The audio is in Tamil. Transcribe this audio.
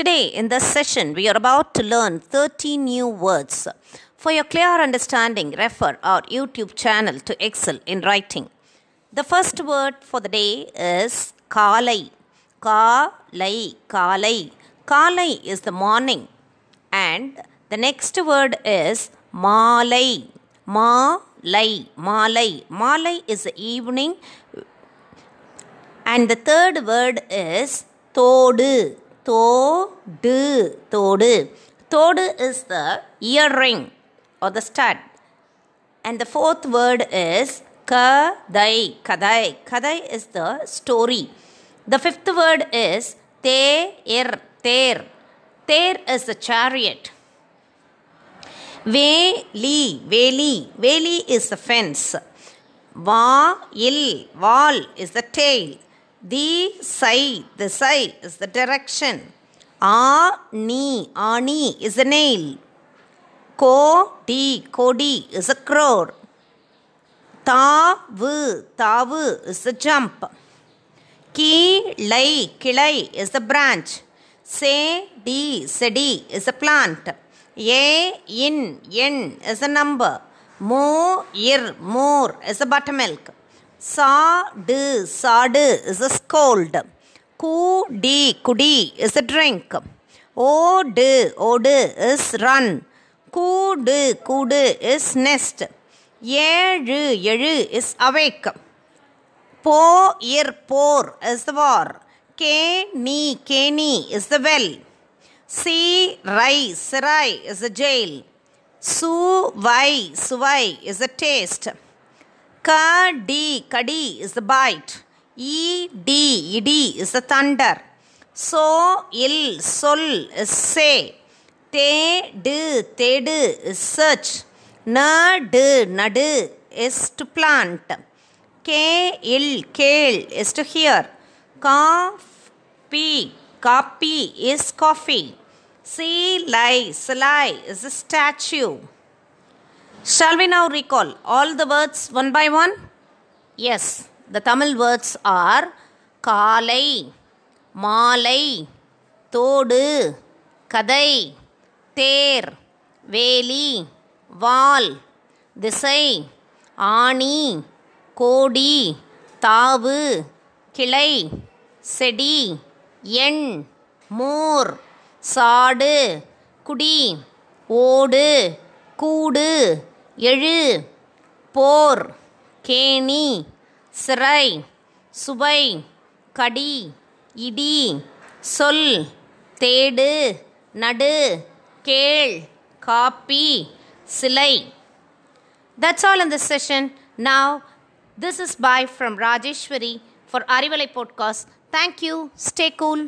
Today, in this session, we are about to learn 30 new words. For your clear understanding, refer our YouTube channel to Excel in writing. The first word for the day is kalai. Kalai, kalai. Kalai is the morning. And the next word is malai. Malai, malai. Malai is the evening. And the third word is todu தோடு தோடு தோடு is the earring or the stud. And the fourth word is kadai. Kadai. Kadai is the story. The fifth word is teir. Teir. Teir is the chariot. Veli. Veli. Veli is the fence. Va il. is the tail. The sai, the sai is the direction. A ni, ani is a nail. Ko di, kodi is a crook. Ta vu, tavu is a jump. Ki lai, kilai is a branch. Se di, sedi is a plant. A in, yen is a number. Mo ir, more is a buttermilk. சாடு சாடு இஸ் a கூ டி குடி இஸ் a drink ஓடு ஓடு இஸ் ரன் கூடு கூடு இஸ் நெஸ்ட் ஏழு எழு இஸ் அவேக் போ இர் போர் இஸ் த வார் கே நீ கேனி இஸ் த வெல் சி ரை சிராய் இஸ் த ஜெயில் சு வை சுவை is the taste Kadi, kadi is the bite. Ed, ed is the thunder. So, il, sol is say. Te, d, tedu is search. Nad, nadu is to plant. Ke, il, kale is to hear. Kaf, pi, kapi is coffee. See, lai, salai is a statue. Shall we now recall all the words one by one? Yes, the Tamil words are காலை மாலை தோடு கதை தேர் வேலி வால் திசை ஆணி கோடி தாவு கிளை செடி எண் மோர் சாடு குடி ஓடு கூடு எழு போர் கேணி சிறை சுவை கடி இடி சொல் தேடு நடு கேள் காப்பி சிலை that's all in this session now this is bye from Rajeswari for Arivalai podcast you stay cool